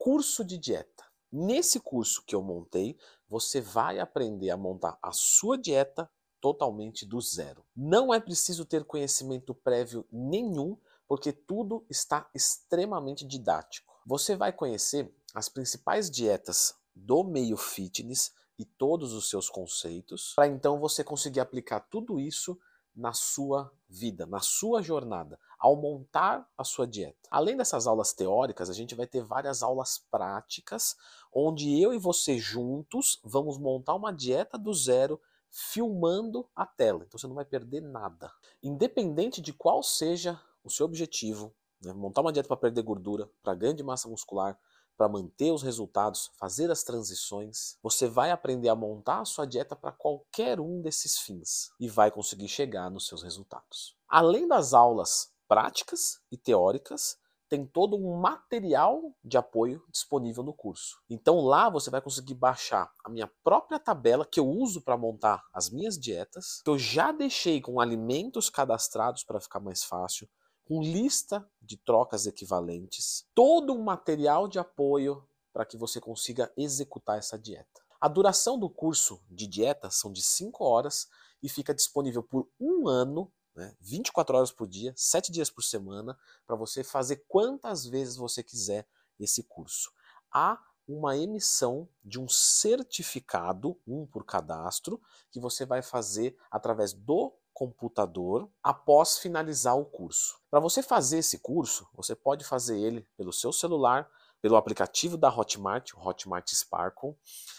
curso de dieta. Nesse curso que eu montei, você vai aprender a montar a sua dieta totalmente do zero. Não é preciso ter conhecimento prévio nenhum, porque tudo está extremamente didático. Você vai conhecer as principais dietas do meio fitness e todos os seus conceitos, para então você conseguir aplicar tudo isso na sua vida, na sua jornada, ao montar a sua dieta. Além dessas aulas teóricas, a gente vai ter várias aulas práticas, onde eu e você juntos vamos montar uma dieta do zero filmando a tela. Então você não vai perder nada. Independente de qual seja o seu objetivo, né, montar uma dieta para perder gordura, para ganho de massa muscular, para manter os resultados, fazer as transições, você vai aprender a montar a sua dieta para qualquer um desses fins e vai conseguir chegar nos seus resultados. Além das aulas práticas e teóricas, tem todo um material de apoio disponível no curso. Então lá você vai conseguir baixar a minha própria tabela que eu uso para montar as minhas dietas, que eu já deixei com alimentos cadastrados para ficar mais fácil, com lista de trocas equivalentes, todo um material de apoio para que você consiga executar essa dieta. A duração do curso de dieta são de 5 horas e fica disponível por um ano né, 24 horas por dia, 7 dias por semana, para você fazer quantas vezes você quiser esse curso. Há uma emissão de um certificado, um por cadastro, que você vai fazer através do computador após finalizar o curso. Para você fazer esse curso, você pode fazer ele pelo seu celular, pelo aplicativo da Hotmart, Hotmart Sparkle,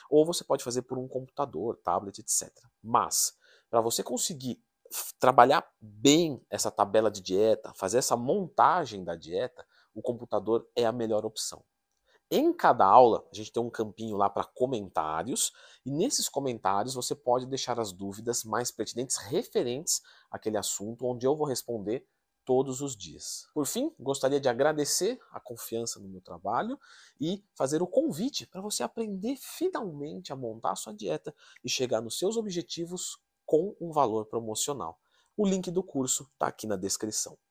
ou você pode fazer por um computador, tablet, etc. Mas, para você conseguir trabalhar bem essa tabela de dieta, fazer essa montagem da dieta, o computador é a melhor opção. Em cada aula, a gente tem um campinho lá para comentários, e nesses comentários você pode deixar as dúvidas mais pertinentes referentes àquele assunto, onde eu vou responder todos os dias. Por fim, gostaria de agradecer a confiança no meu trabalho e fazer o convite para você aprender finalmente a montar a sua dieta e chegar nos seus objetivos com um valor promocional. O link do curso está aqui na descrição.